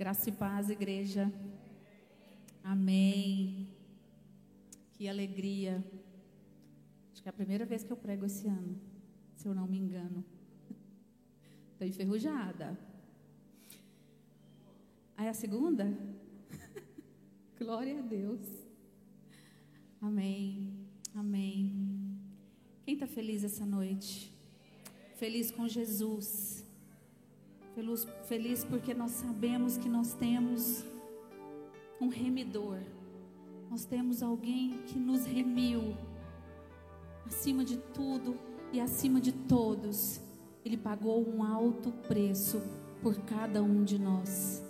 Graça e paz, igreja. Amém. Que alegria. Acho que é a primeira vez que eu prego esse ano, se eu não me engano. Estou enferrujada. Aí a segunda? Glória a Deus. Amém. Amém. Quem está feliz essa noite? Feliz com Jesus. Feliz, porque nós sabemos que nós temos um remidor. Nós temos alguém que nos remiu. Acima de tudo e acima de todos, Ele pagou um alto preço por cada um de nós.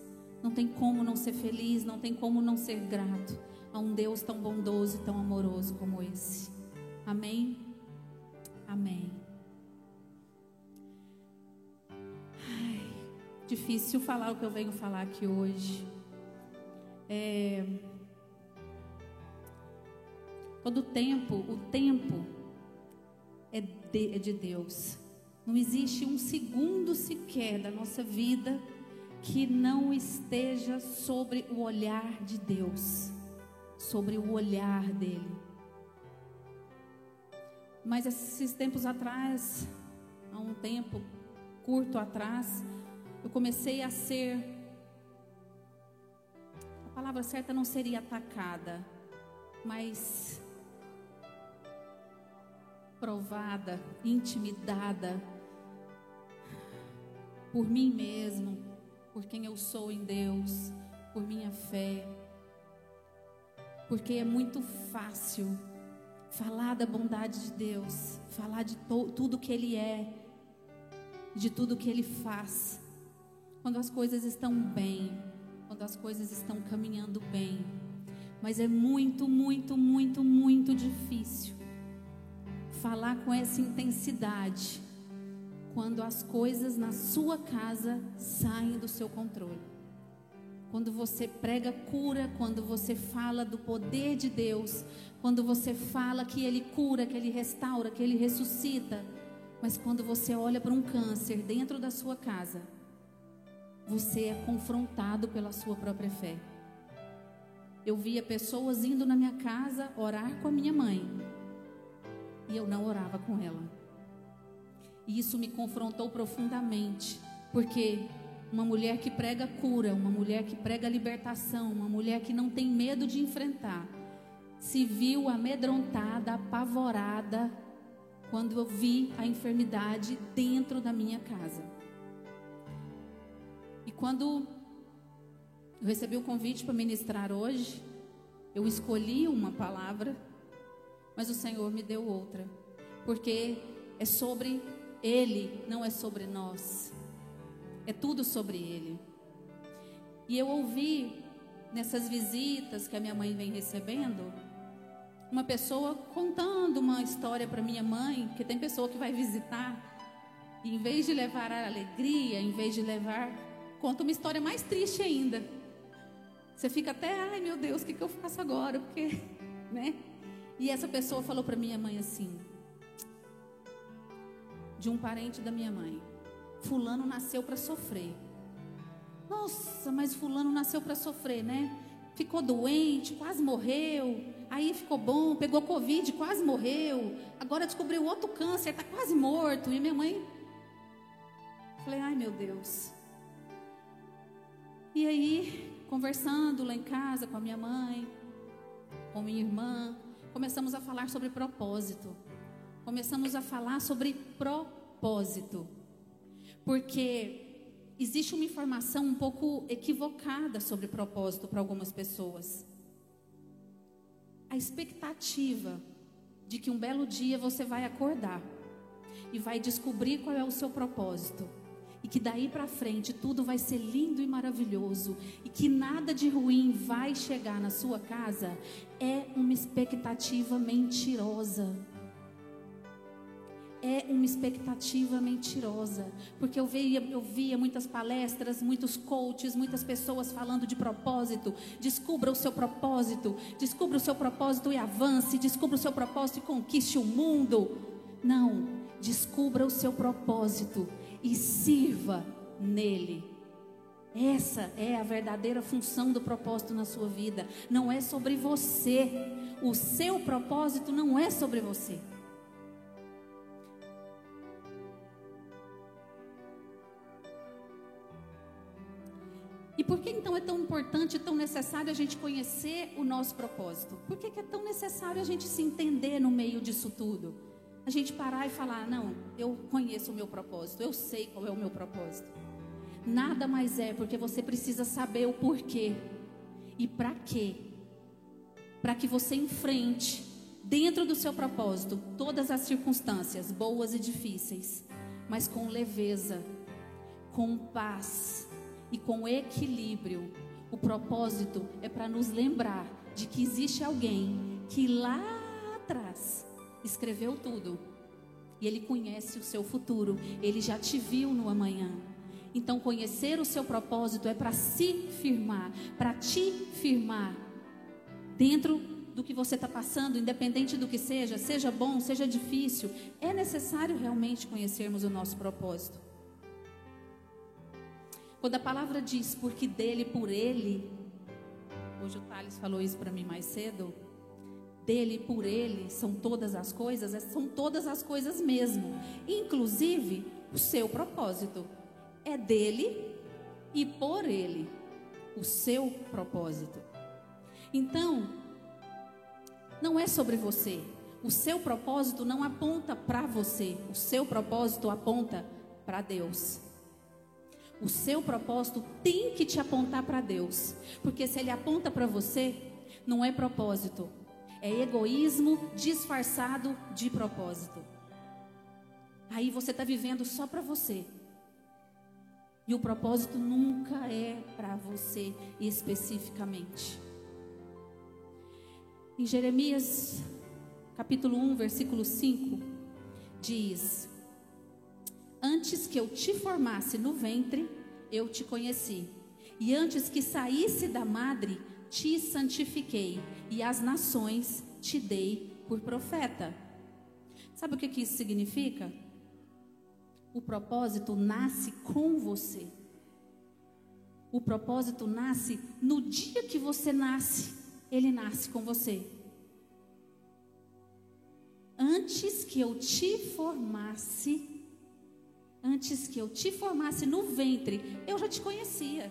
Não tem como não ser feliz, não tem como não ser grato a um Deus tão bondoso e tão amoroso como esse. Amém? Amém. Difícil falar o que eu venho falar aqui hoje. É, todo tempo, o tempo é de, é de Deus. Não existe um segundo sequer da nossa vida que não esteja sobre o olhar de Deus, sobre o olhar dele. Mas esses tempos atrás, há um tempo curto atrás, eu comecei a ser a palavra certa não seria atacada, mas provada, intimidada por mim mesmo, por quem eu sou em Deus, por minha fé. Porque é muito fácil falar da bondade de Deus, falar de tudo que Ele é, de tudo que Ele faz, quando as coisas estão bem, quando as coisas estão caminhando bem. Mas é muito, muito, muito, muito difícil falar com essa intensidade quando as coisas na sua casa saem do seu controle. Quando você prega cura, quando você fala do poder de Deus, quando você fala que Ele cura, que Ele restaura, que Ele ressuscita, mas quando você olha para um câncer dentro da sua casa, você é confrontado pela sua própria fé. Eu via pessoas indo na minha casa orar com a minha mãe, e eu não orava com ela. E isso me confrontou profundamente, porque uma mulher que prega cura, uma mulher que prega libertação, uma mulher que não tem medo de enfrentar, se viu amedrontada, apavorada, quando eu vi a enfermidade dentro da minha casa. Quando eu recebi o convite para ministrar hoje, eu escolhi uma palavra, mas o Senhor me deu outra, porque é sobre Ele, não é sobre nós, é tudo sobre Ele. E eu ouvi nessas visitas que a minha mãe vem recebendo, uma pessoa contando uma história para minha mãe, que tem pessoa que vai visitar, e em vez de levar a alegria, em vez de levar, conta uma história mais triste ainda. Você fica até, ai meu Deus, o que, que eu faço agora? Porque, né? E essa pessoa falou para minha mãe assim, de um parente da minha mãe: Fulano nasceu para sofrer. Nossa, mas Fulano nasceu para sofrer, né? Ficou doente, quase morreu. Aí ficou bom, pegou Covid, quase morreu. Agora descobriu outro câncer, está quase morto. E minha mãe. Falei, ai meu Deus. E aí, conversando lá em casa com a minha mãe, com minha irmã, começamos a falar sobre propósito. Começamos a falar sobre propósito. Porque existe uma informação um pouco equivocada sobre propósito para algumas pessoas. A expectativa de que um belo dia você vai acordar e vai descobrir qual é o seu propósito e que daí para frente tudo vai ser lindo e maravilhoso e que nada de ruim vai chegar na sua casa é uma expectativa mentirosa. É uma expectativa mentirosa, porque eu via, eu via muitas palestras, muitos coaches, muitas pessoas falando de propósito. Descubra o seu propósito, descubra o seu propósito e avance, descubra o seu propósito e conquiste o mundo. Não, descubra o seu propósito e sirva nele. Essa é a verdadeira função do propósito na sua vida. Não é sobre você. O seu propósito não é sobre você. E por que então é tão importante, tão necessário a gente conhecer o nosso propósito? Por que, é tão necessário a gente se entender no meio disso tudo? A gente parar e falar: não, eu conheço o meu propósito, eu sei qual é o meu propósito. Nada mais é porque você precisa saber o porquê e para quê. Para que você enfrente, dentro do seu propósito, todas as circunstâncias, boas e difíceis, mas com leveza, com paz e com equilíbrio. O propósito é para nos lembrar de que existe alguém que lá atrás escreveu tudo. E ele conhece o seu futuro, ele já te viu no amanhã. Então, conhecer o seu propósito é para se firmar, para te firmar dentro do que você está passando, independente do que seja, seja bom, seja difícil. É necessário realmente conhecermos o nosso propósito. Quando a palavra diz porque dele, por ele, hoje o Thales falou isso para mim mais cedo, dele, por ele, são todas as coisas, é, são todas as coisas mesmo, inclusive o seu propósito é dele e por ele o seu propósito. Então, não é sobre você. O seu propósito não aponta para você, o seu propósito aponta para Deus. O seu propósito tem que te apontar para Deus, porque se ele aponta para você, não é propósito, é egoísmo disfarçado de propósito. Aí você está vivendo só para você. E o propósito nunca é para você especificamente. Em Jeremias, capítulo 1, versículo 5, diz: Antes que eu te formasse no ventre, eu te conheci. E antes que saísse da madre, te santifiquei. E as nações te dei por profeta. Sabe o que, isso significa? O propósito nasce com você. O propósito nasce no dia que você nasce, ele nasce com você. Antes que eu te formasse, antes que eu te formasse no ventre, eu já te conhecia.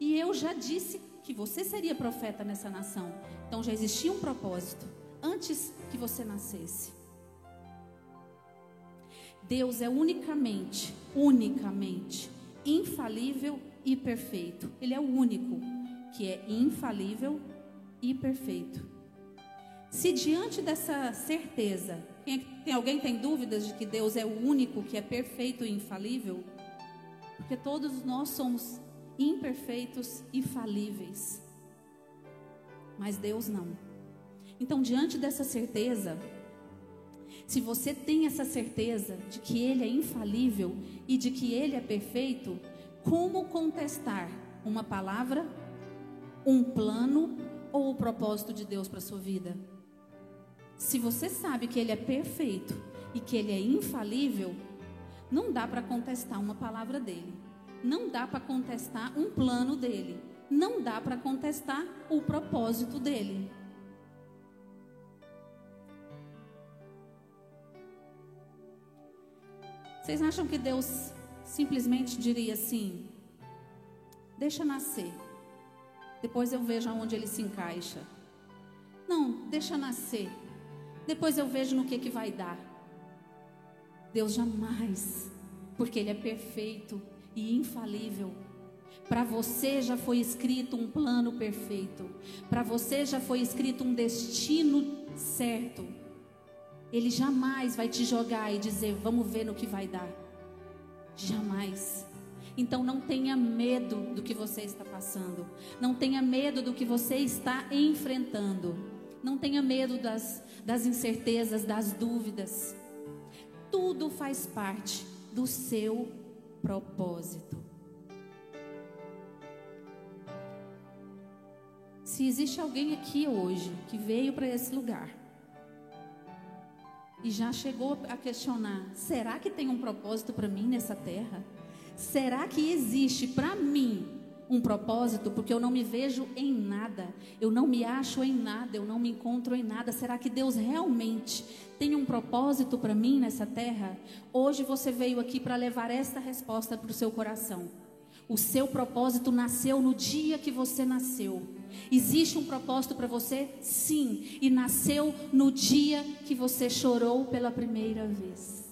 E eu já disse que você seria profeta nessa nação. Então já existia um propósito antes que você nascesse. Deus é unicamente, unicamente, infalível e perfeito. Ele é o único que é infalível e perfeito. Se diante dessa certeza, tem, tem alguém tem dúvidas de que Deus é o único que é perfeito e infalível? Porque todos nós somos imperfeitos e falíveis. Mas Deus não. Então, diante dessa certeza, se você tem essa certeza de que Ele é infalível e de que Ele é perfeito, como contestar uma palavra, um plano ou o propósito de Deus para sua vida? Se você sabe que Ele é perfeito e que Ele é infalível, não dá para contestar uma palavra dele, não dá para contestar um plano dele, não dá para contestar o propósito dele. Vocês acham que Deus simplesmente diria assim: deixa nascer, depois eu vejo aonde ele se encaixa? Não, deixa nascer, depois eu vejo no que, que vai dar. Deus jamais, porque Ele é perfeito e infalível. Para você já foi escrito um plano perfeito. Para você já foi escrito um destino certo. Ele jamais vai te jogar e dizer, vamos ver no que vai dar. Jamais. Então não tenha medo do que você está passando. Não tenha medo do que você está enfrentando. Não tenha medo das, das incertezas, das dúvidas. Tudo faz parte do seu propósito. Se existe alguém aqui hoje que veio para esse lugar e já chegou a questionar: será que tem um propósito para mim nessa terra? será que existe para mim um propósito? Porque eu não me vejo em nada, eu não me acho em nada, eu não me encontro em nada. Será que Deus realmente tem um propósito para mim nessa terra? Hoje você veio aqui para levar esta resposta para o seu coração. O seu propósito nasceu no dia que você nasceu. Existe um propósito para você? Sim. E nasceu no dia que você chorou pela primeira vez.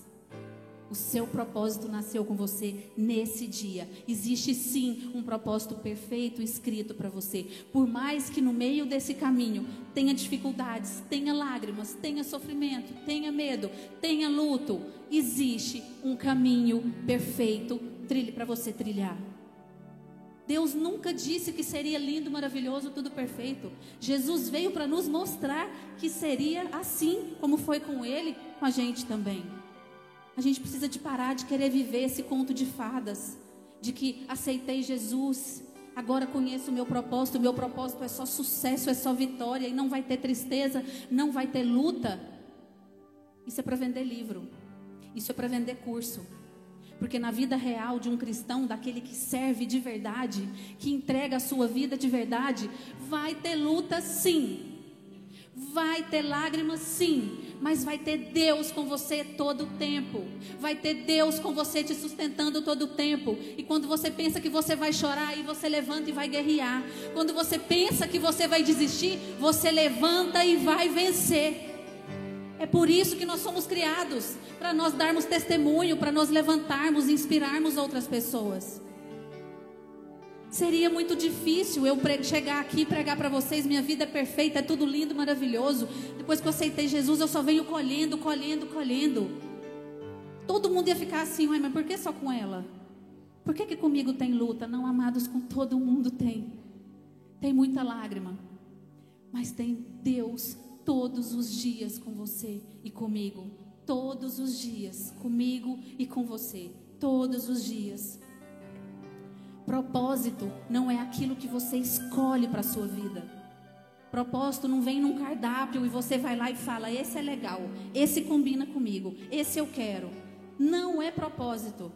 O seu propósito nasceu com você nesse dia. Existe sim um propósito perfeito escrito para você. Por mais que no meio desse caminho tenha dificuldades, tenha lágrimas, tenha sofrimento, tenha medo, tenha luto, existe um caminho perfeito para você trilhar. Deus nunca disse que seria lindo, maravilhoso, tudo perfeito. Jesus veio para nos mostrar que seria assim, como foi com Ele, com a gente também. A gente precisa de parar de querer viver esse conto de fadas, de que aceitei Jesus, agora conheço o meu propósito, o meu propósito é só sucesso, é só vitória, e não vai ter tristeza, não vai ter luta. Isso é para vender livro, isso é para vender curso. Porque na vida real de um cristão, daquele que serve de verdade, que entrega a sua vida de verdade, vai ter luta sim. Vai ter lágrimas sim, mas vai ter Deus com você todo o tempo. Vai ter Deus com você te sustentando todo o tempo. E quando você pensa que você vai chorar, aí você levanta e vai guerrear. Quando você pensa que você vai desistir, você levanta e vai vencer. É por isso que nós somos criados para nós darmos testemunho, para nós levantarmos, inspirarmos outras pessoas. Seria muito difícil eu chegar aqui e pregar para vocês: minha vida é perfeita, é tudo lindo, maravilhoso. Depois que eu aceitei Jesus, eu só venho colhendo, colhendo, colhendo. Todo mundo ia ficar assim, mas por que só com ela? Por que, que comigo tem luta? Não, amados, com todo mundo tem. Tem muita lágrima, mas tem Deus todos os dias com você e comigo. Todos os dias, comigo e com você. Todos os dias. Propósito não é aquilo que você escolhe para a sua vida. Propósito não vem num cardápio e você vai lá e fala: esse é legal, esse combina comigo, esse eu quero. Não é propósito.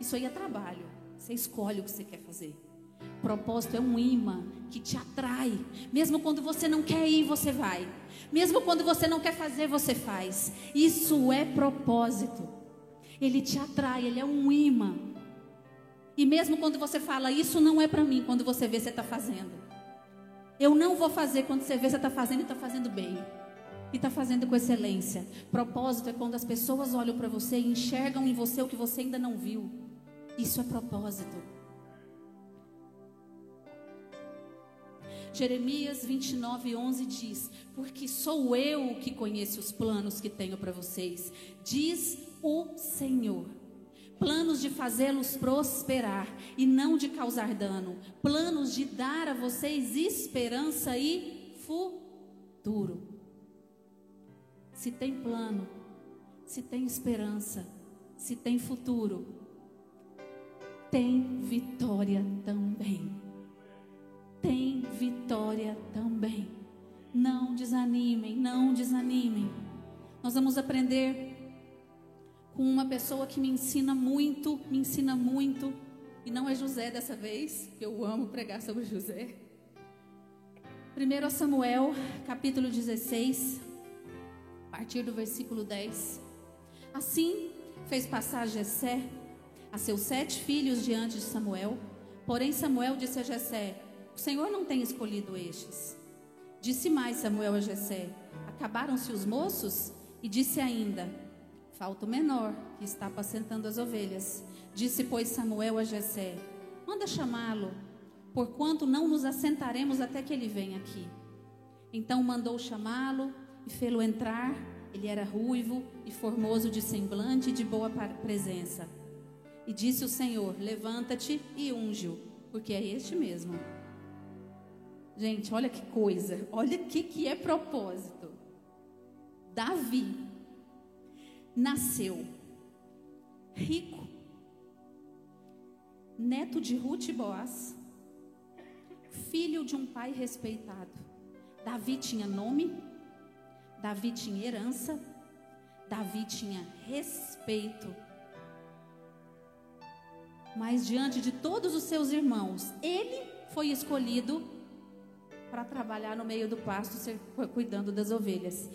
Isso aí é trabalho. Você escolhe o que você quer fazer. Propósito é um imã que te atrai. Mesmo quando você não quer ir, você vai. Mesmo quando você não quer fazer, você faz. Isso é propósito. Ele te atrai, ele é um imã. E mesmo quando você fala, isso não é para mim, quando você vê, você está fazendo. Eu não vou fazer quando você vê, você está fazendo e está fazendo bem. E está fazendo com excelência. Propósito é quando as pessoas olham para você e enxergam em você o que você ainda não viu. Isso é propósito. Jeremias 29, 11 diz: Porque sou eu que conheço os planos que tenho para vocês, diz o Senhor. Planos de fazê-los prosperar e não de causar dano, planos de dar a vocês esperança e futuro. Se tem plano, se tem esperança, se tem futuro, tem vitória também tem vitória também. Não desanimem, não desanimem. Nós vamos aprender com uma pessoa que me ensina muito, me ensina muito, e não é José dessa vez, que eu amo pregar sobre José. 1 Samuel, capítulo 16, a partir do versículo 10. Assim fez passar Jessé a seus sete filhos diante de Samuel. Porém Samuel disse a Jessé: o Senhor não tem escolhido estes. Disse mais Samuel a Jessé: Acabaram-se os moços? E disse ainda: Falta o menor, que está apacentando as ovelhas. Disse, pois, Samuel a Jessé: Manda chamá-lo, porquanto não nos assentaremos até que ele venha aqui. Então mandou chamá-lo e fê-lo entrar. Ele era ruivo e formoso de semblante e de boa presença. E disse o Senhor: Levanta-te e unge-o, porque é este mesmo. Gente, olha que coisa, olha o que, que é propósito. Davi nasceu rico, neto de Ruth e Boaz, filho de um pai respeitado. Davi tinha nome, Davi tinha herança, Davi tinha respeito. Mas diante de todos os seus irmãos, ele foi escolhido para trabalhar no meio do pasto, cuidando das ovelhas.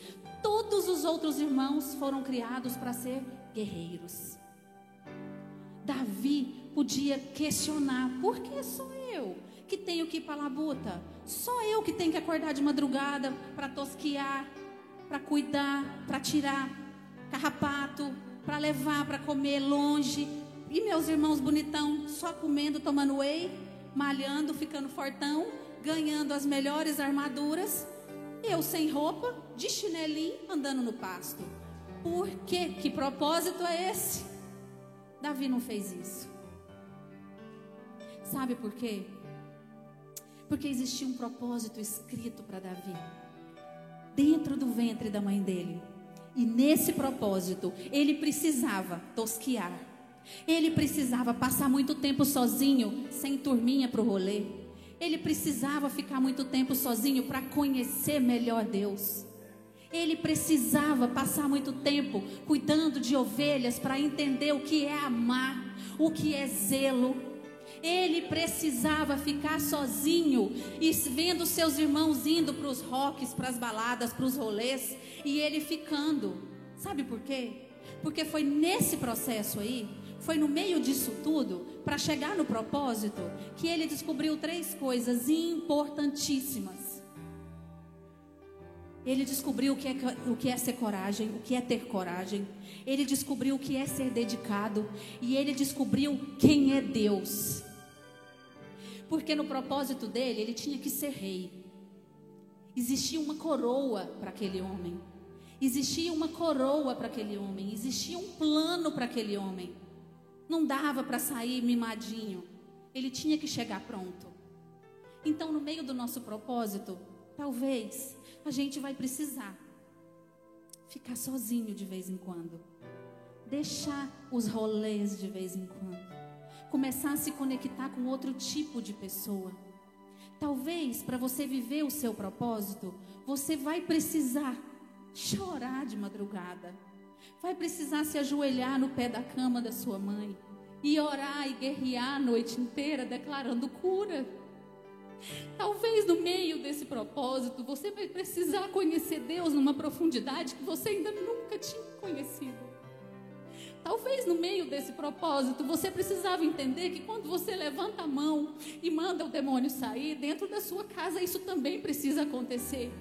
Todos os outros irmãos foram criados para ser guerreiros. Davi podia questionar: por que sou eu que tenho que ir para a labuta? Só eu que tenho que acordar de madrugada para tosquiar, para cuidar, para tirar carrapato, para levar para comer longe. E meus irmãos bonitão, só comendo, tomando whey, malhando, ficando fortão, ganhando as melhores armaduras. Eu sem roupa, de chinelinho, andando no pasto. Por quê? Que propósito é esse? Davi não fez isso. Sabe por quê? Porque existia um propósito escrito para Davi dentro do ventre da mãe dele. E nesse propósito, ele precisava tosquiar. Ele precisava passar muito tempo sozinho, sem turminha para o rolê. Ele precisava ficar muito tempo sozinho para conhecer melhor Deus. Ele precisava passar muito tempo cuidando de ovelhas para entender o que é amar, o que é zelo. Ele precisava ficar sozinho e vendo seus irmãos indo para os rocks, para as baladas, para os rolês e ele ficando. Sabe por quê? Porque foi nesse processo aí, foi no meio disso tudo, para chegar no propósito, que ele descobriu três coisas importantíssimas. Ele descobriu o que, é, o que é ser coragem, o que é ter coragem. Ele descobriu o que é ser dedicado. E ele descobriu quem é Deus. Porque no propósito dele, ele tinha que ser rei. Existia uma coroa para aquele homem. Existia uma coroa para aquele homem. Existia um plano para aquele homem. Não dava para sair mimadinho. Ele tinha que chegar pronto. Então, no meio do nosso propósito, talvez a gente vai precisar ficar sozinho de vez em quando. Deixar os rolês de vez em quando começar a se conectar com outro tipo de pessoa. Talvez para você viver o seu propósito, você vai precisar chorar de madrugada. Vai precisar se ajoelhar no pé da cama da sua mãe e orar e guerrear a noite inteira declarando cura. Talvez no meio desse propósito você vai precisar conhecer Deus numa profundidade que você ainda nunca tinha conhecido. Talvez no meio desse propósito você precisava entender que quando você levanta a mão e manda o demônio sair, dentro da sua casa isso também precisa acontecer.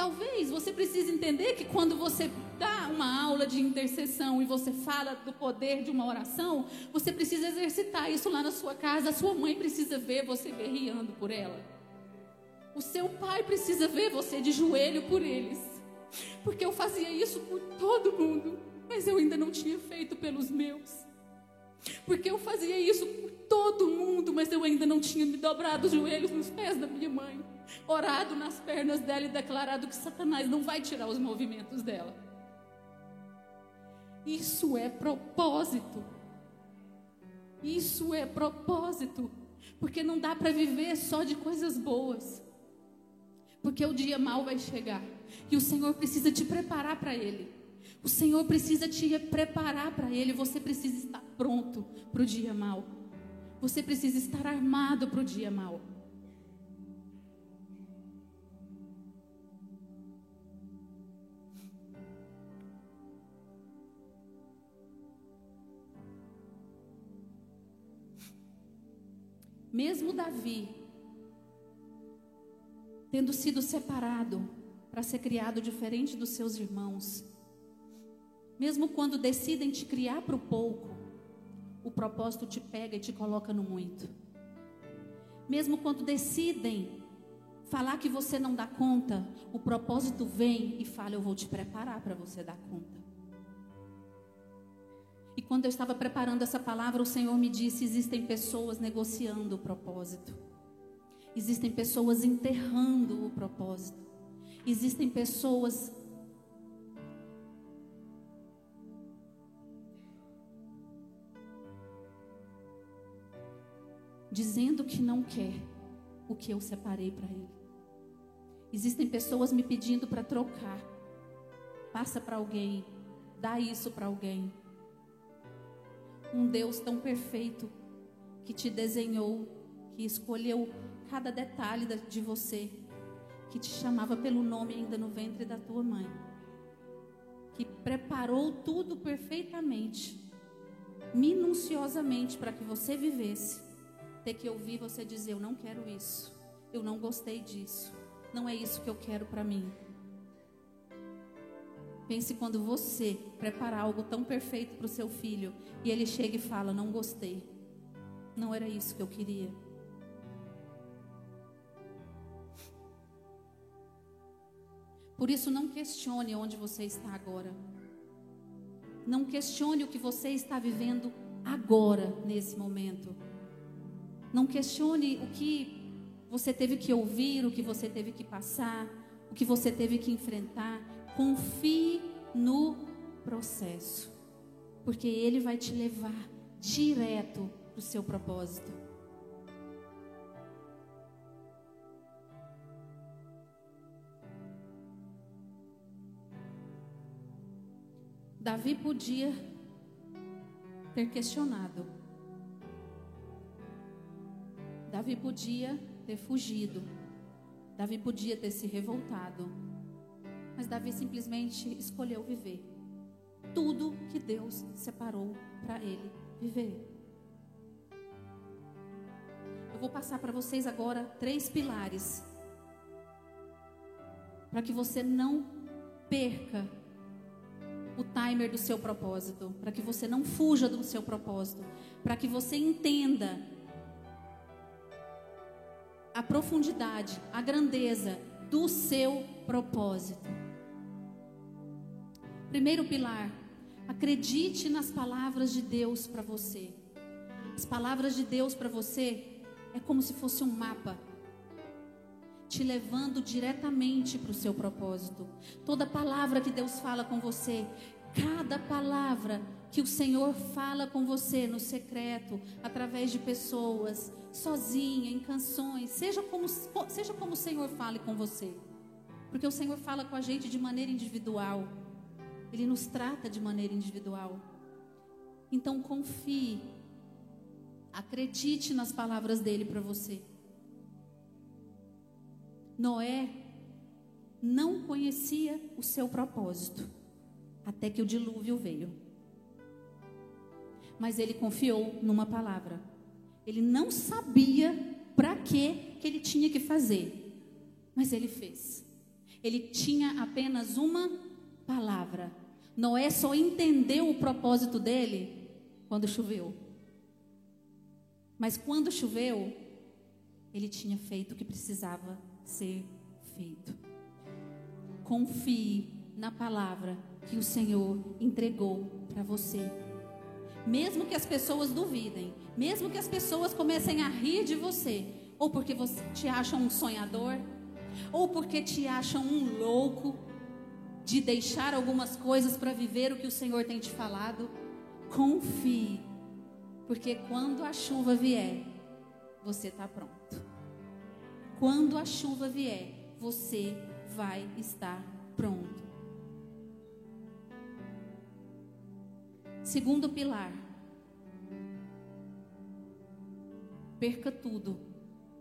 Talvez você precise entender que quando você dá uma aula de intercessão e você fala do poder de uma oração, você precisa exercitar isso lá na sua casa. A sua mãe precisa ver você guerreando por ela. O seu pai precisa ver você de joelho por eles. Porque eu fazia isso por todo mundo mas eu ainda não tinha feito pelos meus. Porque eu fazia isso por todo mundo, mas eu ainda não tinha me dobrado os joelhos nos pés da minha mãe, orado nas pernas dela e declarado que Satanás não vai tirar os movimentos dela. Isso é propósito. Isso é propósito. Porque não dá para viver só de coisas boas. Porque o dia mal vai chegar. E o Senhor precisa te preparar para ele. O Senhor precisa te preparar para Ele. Você precisa estar pronto para o dia mal. Você precisa estar armado para o dia mal. Mesmo Davi, tendo sido separado para ser criado diferente dos seus irmãos, mesmo quando decidem te criar para o pouco, o propósito te pega e te coloca no muito. Mesmo quando decidem falar que você não dá conta, o propósito vem e fala: Eu vou te preparar para você dar conta. E quando eu estava preparando essa palavra, o Senhor me disse: existem pessoas negociando o propósito, existem pessoas enterrando o propósito, existem pessoas dizendo que não quer o que eu separei para ele. Existem pessoas me pedindo para trocar. Passa para alguém, dá isso para alguém. Um Deus tão perfeito que te desenhou, que escolheu cada detalhe de você, que te chamava pelo nome ainda no ventre da tua mãe, que preparou tudo perfeitamente, minuciosamente para que você vivesse. Ter que ouvir você dizer: Eu não quero isso, eu não gostei disso, não é isso que eu quero para mim. Pense quando você preparar algo tão perfeito para o seu filho e ele chega e fala: Não gostei, não era isso que eu queria. Por isso, não questione onde você está agora. Não questione o que você está vivendo agora, nesse momento. Não questione o que você teve que ouvir, o que você teve que passar, o que você teve que enfrentar. Confie no processo, porque ele vai te levar direto para o seu propósito. Davi podia ter questionado. Davi podia ter fugido. Davi podia ter se revoltado. Mas Davi simplesmente escolheu viver tudo que Deus separou para ele viver. Eu vou passar para vocês agora três pilares para que você não perca o timer do seu propósito, para que você não fuja do seu propósito, para que você entenda a profundidade, a grandeza do seu propósito. Primeiro pilar, acredite nas palavras de Deus para você. As palavras de Deus para você é como se fosse um mapa te levando diretamente para o seu propósito. Toda palavra que Deus fala com você, cada palavra que o Senhor fala com você no secreto, através de pessoas, sozinha, em canções, seja como, seja como o Senhor fale com você. Porque o Senhor fala com a gente de maneira individual. Ele nos trata de maneira individual. Então confie. Acredite nas palavras dele para você. Noé não conhecia o seu propósito até que o dilúvio veio. Mas ele confiou numa palavra. Ele não sabia para que que ele tinha que fazer, mas ele fez. Ele tinha apenas uma palavra. Noé só entendeu o propósito dele quando choveu. Mas quando choveu, ele tinha feito o que precisava ser feito. Confie na palavra que o Senhor entregou para você. Mesmo que as pessoas duvidem, mesmo que as pessoas comecem a rir de você, ou porque você te acham um sonhador, ou porque te acham um louco de deixar algumas coisas para viver o que o Senhor tem te falado, confie, porque quando a chuva vier, você está pronto. Quando a chuva vier, você vai estar pronto. Segundo pilar. Perca tudo,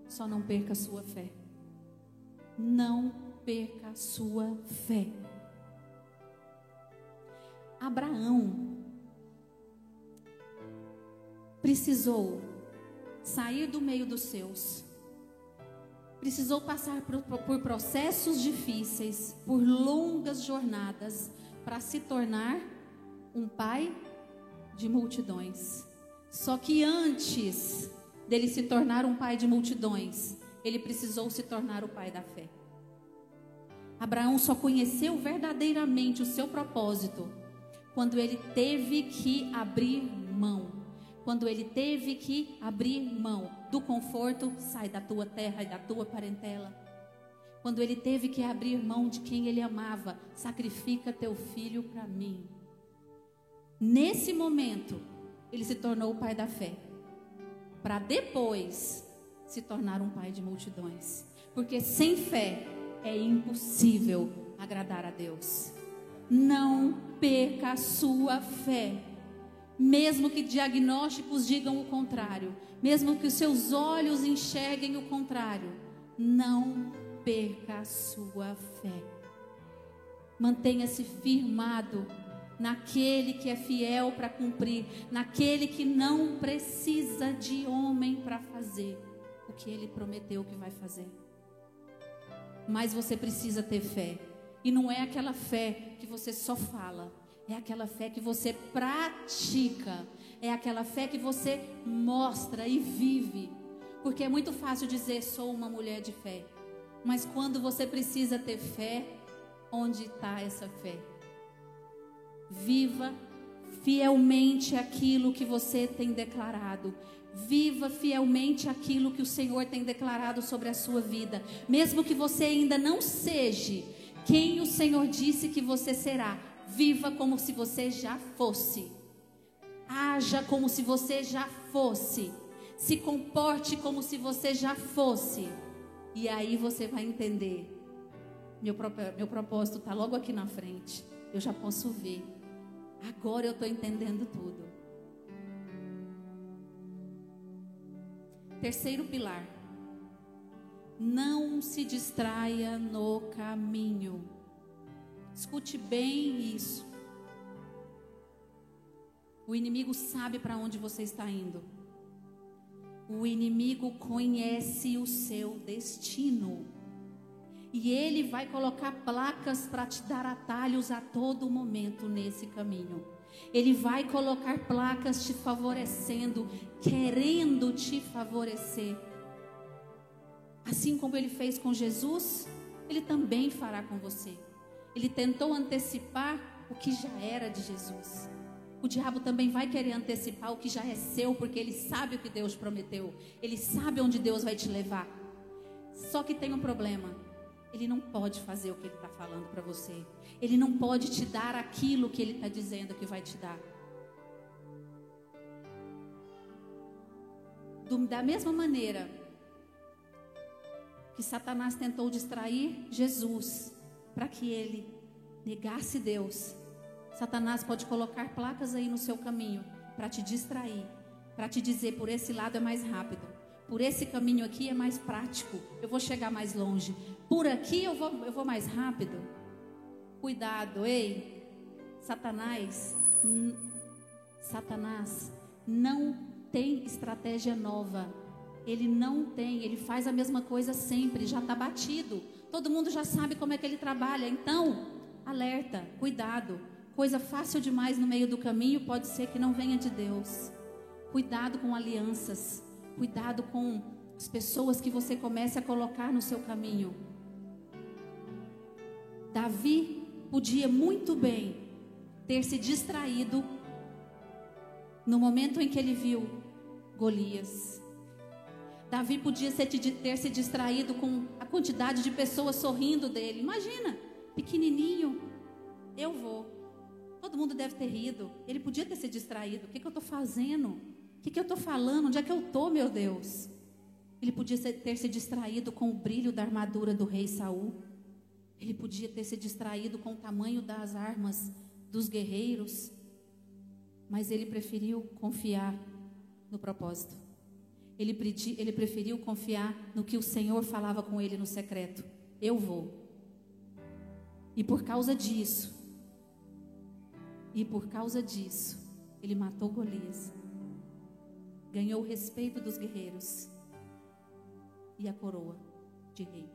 só não perca a sua fé. Não perca a sua fé. Abraão precisou sair do meio dos seus precisou passar por, por processos difíceis, por longas jornadas, para se tornar um pai de multidões. Só que antes dele se tornar um pai de multidões, ele precisou se tornar o pai da fé. Abraão só conheceu verdadeiramente o seu propósito quando ele teve que abrir mão quando ele teve que abrir mão do conforto, sai da tua terra e da tua parentela. Quando ele teve que abrir mão de quem ele amava, sacrifica teu filho para mim. Nesse momento, ele se tornou o pai da fé, para depois se tornar um pai de multidões. Porque sem fé é impossível agradar a Deus. Não perca a sua fé. mesmo que diagnósticos digam o contrário, mesmo que os seus olhos enxerguem o contrário, não perca a sua fé. Mantenha-se firmado naquele que é fiel para cumprir, naquele que não precisa de homem para fazer o que ele prometeu que vai fazer. Mas você precisa ter fé. E não é aquela fé que você só fala, é aquela fé que você pratica, é aquela fé que você mostra e vive. Porque é muito fácil dizer sou uma mulher de fé, mas quando você precisa ter fé, onde está essa fé? Viva fielmente aquilo que você tem declarado. Viva fielmente aquilo que o Senhor tem declarado sobre a sua vida. Mesmo que você ainda não seja quem o Senhor disse que você será, viva como se você já fosse. Haja como se você já fosse. Se comporte como se você já fosse. E aí você vai entender. Meu, meu propósito está logo aqui na frente. Eu já posso ver. Agora eu estou entendendo tudo. Terceiro pilar. Não se distraia no caminho. Escute bem isso. O inimigo sabe para onde você está indo. O inimigo conhece o seu destino. E ele vai colocar placas para te dar atalhos a todo momento nesse caminho. Ele vai colocar placas te favorecendo, querendo te favorecer. Assim como ele fez com Jesus, ele também fará com você. Ele tentou antecipar o que já era de Jesus. O diabo também vai querer antecipar o que já é seu, porque ele sabe o que Deus prometeu. Ele sabe onde Deus vai te levar. Só que tem um problema. Ele não pode fazer o que ele está falando para você. Ele não pode te dar aquilo que ele está dizendo que vai te dar. Do, da mesma maneira que Satanás tentou distrair Jesus para que ele negasse Deus, Satanás pode colocar placas aí no seu caminho para te distrair, para te dizer por esse lado é mais rápido, por esse caminho aqui é mais prático, eu vou chegar mais longe. Por aqui eu vou, eu vou mais rápido. Cuidado, ei. Satanás, Satanás não tem estratégia nova. Ele não tem, ele faz a mesma coisa sempre, já está batido. Todo mundo já sabe como é que ele trabalha. Então, alerta, cuidado. Coisa fácil demais no meio do caminho pode ser que não venha de Deus. Cuidado com alianças. Cuidado com as pessoas que você começa a colocar no seu caminho. Davi podia muito bem ter se distraído no momento em que ele viu Golias. Davi podia ter se distraído com a quantidade de pessoas sorrindo dele. Imagina, pequenininho, eu vou. Todo mundo deve ter rido. Ele podia ter se distraído. O que, que eu estou fazendo? O que, que eu estou falando? Onde é que eu estou, meu Deus? Ele podia ter se distraído com o brilho da armadura do rei Saul. Ele podia ter se distraído com o tamanho das armas dos guerreiros, mas ele preferiu confiar no propósito. Ele, ele preferiu confiar no que o Senhor falava com ele no secreto: Eu vou. E por causa disso, e por causa disso, ele matou Golias, ganhou o respeito dos guerreiros e a coroa de rei.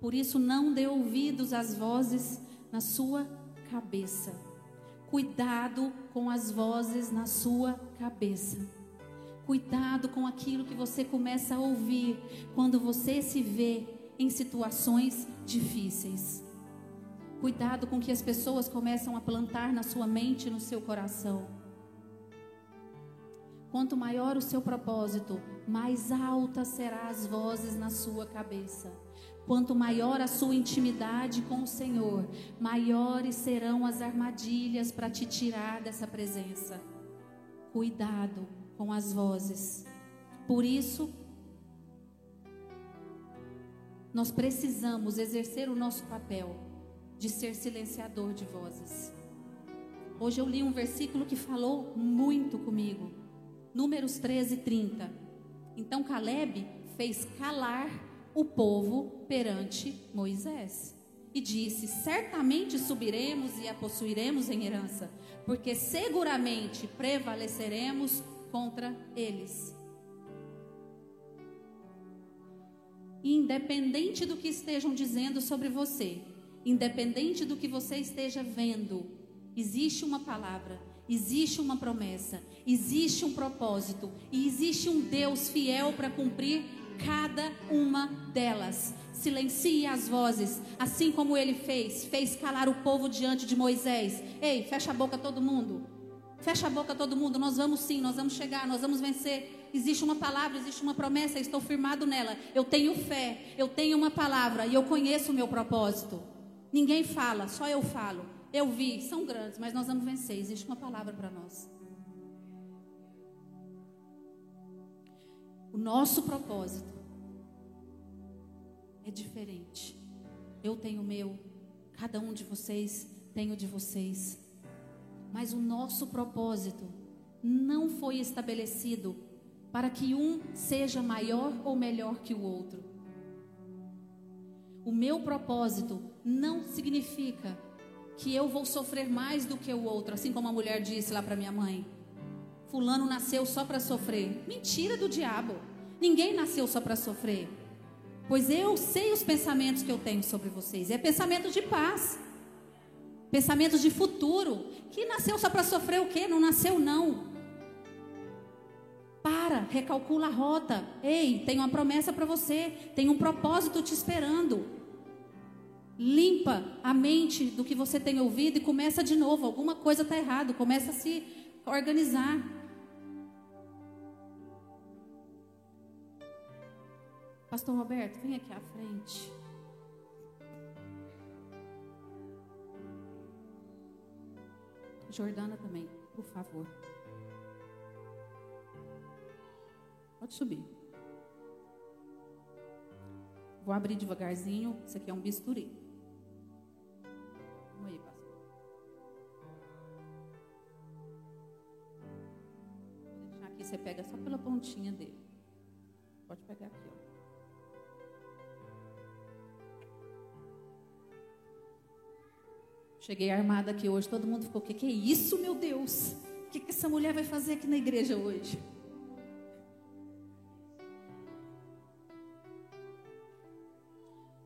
Por isso, não dê ouvidos às vozes na sua cabeça. Cuidado com as vozes na sua cabeça. Cuidado com aquilo que você começa a ouvir quando você se vê em situações difíceis. Cuidado com o que as pessoas começam a plantar na sua mente e no seu coração. Quanto maior o seu propósito, mais altas serão as vozes na sua cabeça. Quanto maior a sua intimidade com o Senhor, maiores serão as armadilhas para te tirar dessa presença. Cuidado com as vozes. Por isso, nós precisamos exercer o nosso papel de ser silenciador de vozes. Hoje eu li um versículo que falou muito comigo. Números 13, 30. Então Caleb fez calar o povo perante Moisés e disse: Certamente subiremos e a possuiremos em herança, porque seguramente prevaleceremos contra eles. Independente do que estejam dizendo sobre você, independente do que você esteja vendo, existe uma palavra, existe uma promessa, existe um propósito e existe um Deus fiel para cumprir cada uma delas. Silencie as vozes, assim como ele fez, fez calar o povo diante de Moisés. Ei, fecha a boca todo mundo. Fecha a boca todo mundo, nós vamos sim, nós vamos chegar, nós vamos vencer. Existe uma palavra, existe uma promessa, estou firmado nela. Eu tenho fé, eu tenho uma palavra e eu conheço o meu propósito. Ninguém fala, só eu falo. Eu vi, são grandes, mas nós vamos vencer. Existe uma palavra para nós. O nosso propósito é diferente. Eu tenho o meu, cada um de vocês tem o de vocês. Mas o nosso propósito não foi estabelecido para que um seja maior ou melhor que o outro. O meu propósito não significa que eu vou sofrer mais do que o outro, assim como a mulher disse lá para minha mãe. Fulano nasceu só para sofrer. Mentira do diabo. Ninguém nasceu só para sofrer. Pois eu sei os pensamentos que eu tenho sobre vocês. É pensamento de paz. Pensamentos de futuro. Que nasceu só para sofrer o quê? Não nasceu não. Para, recalcula a rota. Ei, tem uma promessa para você. Tem um propósito te esperando. Limpa a mente do que você tem ouvido e começa de novo. Alguma coisa está errado. Começa a se organizar. Pastor Roberto, vem aqui à frente. Jordana também, por favor. Pode subir. Vou abrir devagarzinho. Isso aqui é um bisturi. Você pega só pela pontinha dele. Pode pegar aqui, ó. Cheguei armada aqui hoje, todo mundo ficou, o que, que é isso, meu Deus? O que, que essa mulher vai fazer aqui na igreja hoje?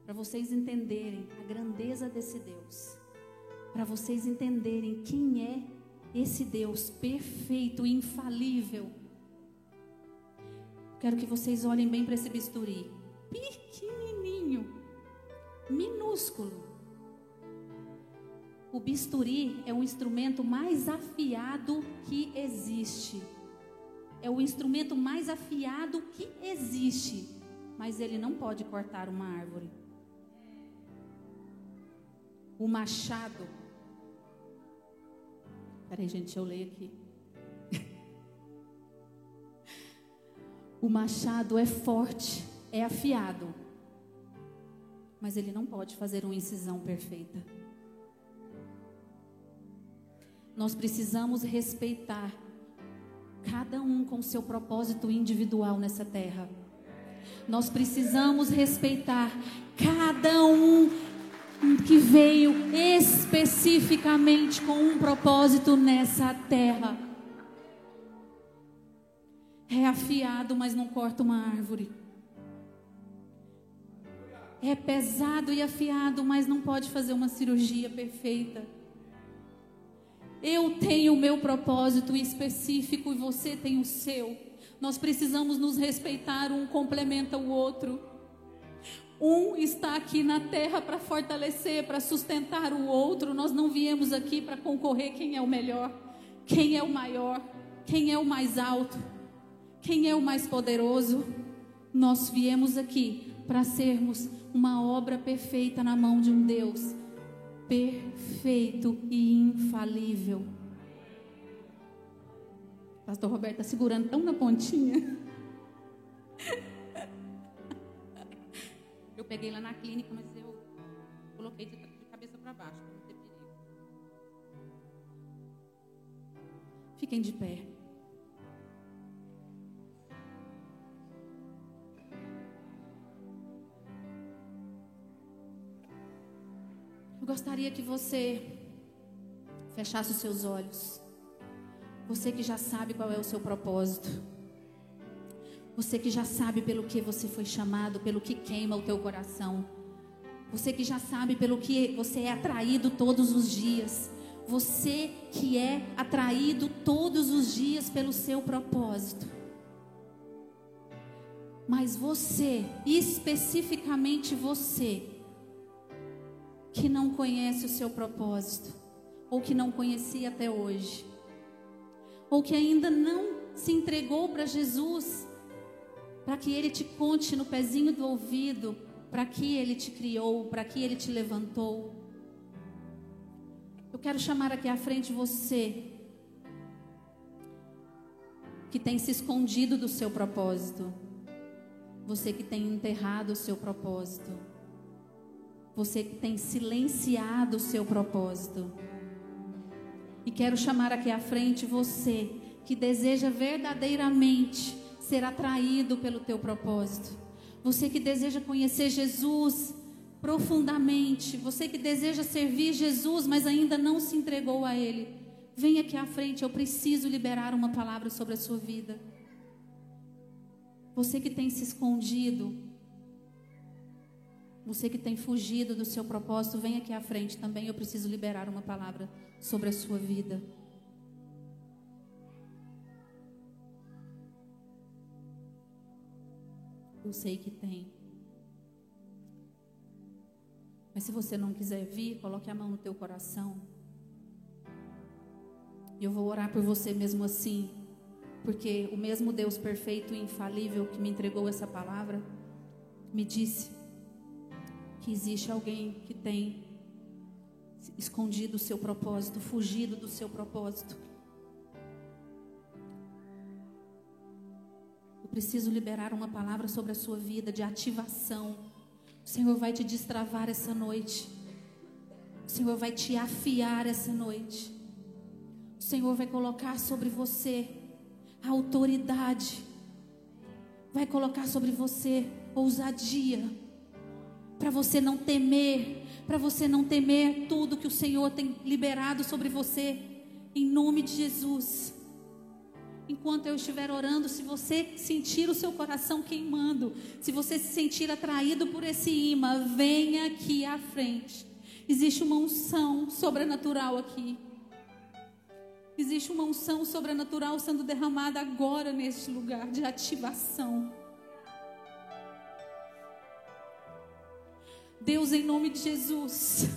Para vocês entenderem a grandeza desse Deus, para vocês entenderem quem é esse Deus perfeito, infalível, Quero que vocês olhem bem para esse bisturi. Pequenininho, minúsculo. O bisturi é o instrumento mais afiado que existe. É o instrumento mais afiado que existe. Mas ele não pode cortar uma árvore. O machado. Peraí, gente, eu ler aqui. O machado é forte, é afiado, mas ele não pode fazer uma incisão perfeita. Nós precisamos respeitar cada um com seu propósito individual nessa terra. Nós precisamos respeitar cada um que veio especificamente com um propósito nessa terra. Afiado, mas não corta uma árvore. É pesado e afiado, mas não pode fazer uma cirurgia perfeita. Eu tenho o meu propósito específico e você tem o seu. Nós precisamos nos respeitar, um complementa o outro. Um está aqui na terra para fortalecer, para sustentar o outro. Nós não viemos aqui para concorrer quem é o melhor, quem é o maior, quem é o mais alto. Quem é o mais poderoso? Nós viemos aqui para sermos uma obra perfeita na mão de um Deus perfeito e infalível. Pastor Roberto está segurando tão na pontinha. Eu peguei lá na clínica, mas eu coloquei de cabeça para baixo, para não ter perigo. Fiquem de pé. Gostaria que você fechasse os seus olhos. Você que já sabe qual é o seu propósito. Você que já sabe pelo que você foi chamado, pelo que queima o teu coração. Você que já sabe pelo que você é atraído todos os dias. Você que é atraído todos os dias pelo seu propósito. Mas você, especificamente você, que não conhece o seu propósito, ou que não conhecia até hoje, ou que ainda não se entregou para Jesus, para que Ele te conte no pezinho do ouvido, para que Ele te criou, para que Ele te levantou. Eu quero chamar aqui à frente você que tem se escondido do seu propósito, você que tem enterrado o seu propósito. Você que tem silenciado o seu propósito. E quero chamar aqui à frente você que deseja verdadeiramente ser atraído pelo teu propósito. Você que deseja conhecer Jesus profundamente, você que deseja servir Jesus, mas ainda não se entregou a ele. Vem aqui à frente, eu preciso liberar uma palavra sobre a sua vida. Você que tem se escondido, você que tem fugido do seu propósito, vem aqui à frente também. Eu preciso liberar uma palavra sobre a sua vida. Eu sei que tem. Mas se você não quiser vir, coloque a mão no teu coração. E eu vou orar por você mesmo assim. Porque o mesmo Deus perfeito e infalível que me entregou essa palavra me disse que existe alguém que tem escondido o seu propósito, fugido do seu propósito. Eu preciso liberar uma palavra sobre a sua vida de ativação. O Senhor vai te destravar essa noite. O Senhor vai te afiar essa noite. O Senhor vai colocar sobre você a autoridade. Vai colocar sobre você ousadia para você não temer, para você não temer tudo que o Senhor tem liberado sobre você, em nome de Jesus. Enquanto eu estiver orando, se você sentir o seu coração queimando, se você se sentir atraído por esse imã, venha aqui à frente. Existe uma unção sobrenatural aqui. Existe uma unção sobrenatural sendo derramada agora neste lugar de ativação. Deus, em nome de Jesus.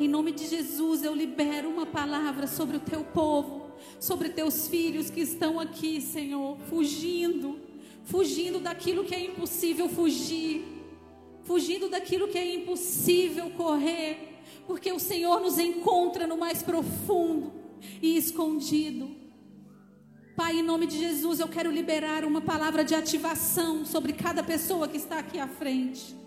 Em nome de Jesus, eu libero uma palavra sobre o teu povo, sobre teus filhos que estão aqui, Senhor, fugindo, fugindo daquilo que é impossível fugir, fugindo daquilo que é impossível correr, porque o Senhor nos encontra no mais profundo e escondido. Pai, em nome de Jesus, eu quero liberar uma palavra de ativação sobre cada pessoa que está aqui à frente.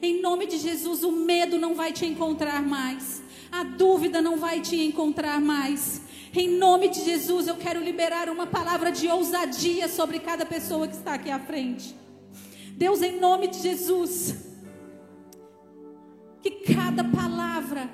Em nome de Jesus, o medo não vai te encontrar mais. A dúvida não vai te encontrar mais. Em nome de Jesus, eu quero liberar uma palavra de ousadia sobre cada pessoa que está aqui à frente. Deus, em nome de Jesus, que cada palavra,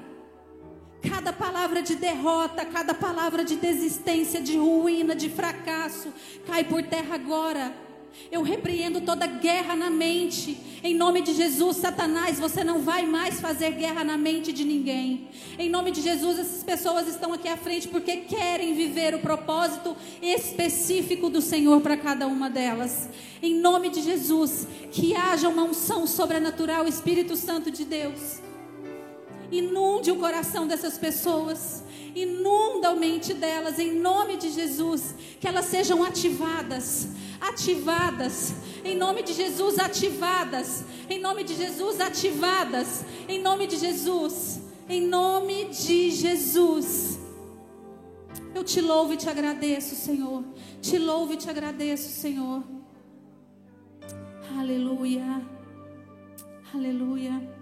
cada palavra de derrota, cada palavra de desistência, de ruína, de fracasso, cai por terra agora eu repreendo toda guerra na mente. Em nome de Jesus, Satanás, você não vai mais fazer guerra na mente de ninguém. Em nome de Jesus, essas pessoas estão aqui à frente porque querem viver o propósito específico do Senhor para cada uma delas. Em nome de Jesus, que haja uma unção sobrenatural, Espírito Santo de Deus. Inunde o coração dessas pessoas inunda a mente delas em nome de Jesus, que elas sejam ativadas, ativadas, em nome de Jesus, ativadas, em nome de Jesus, ativadas, em nome de Jesus, em nome de Jesus. Eu te louvo e te agradeço, Senhor. Te louvo e te agradeço, Senhor. Aleluia. Aleluia.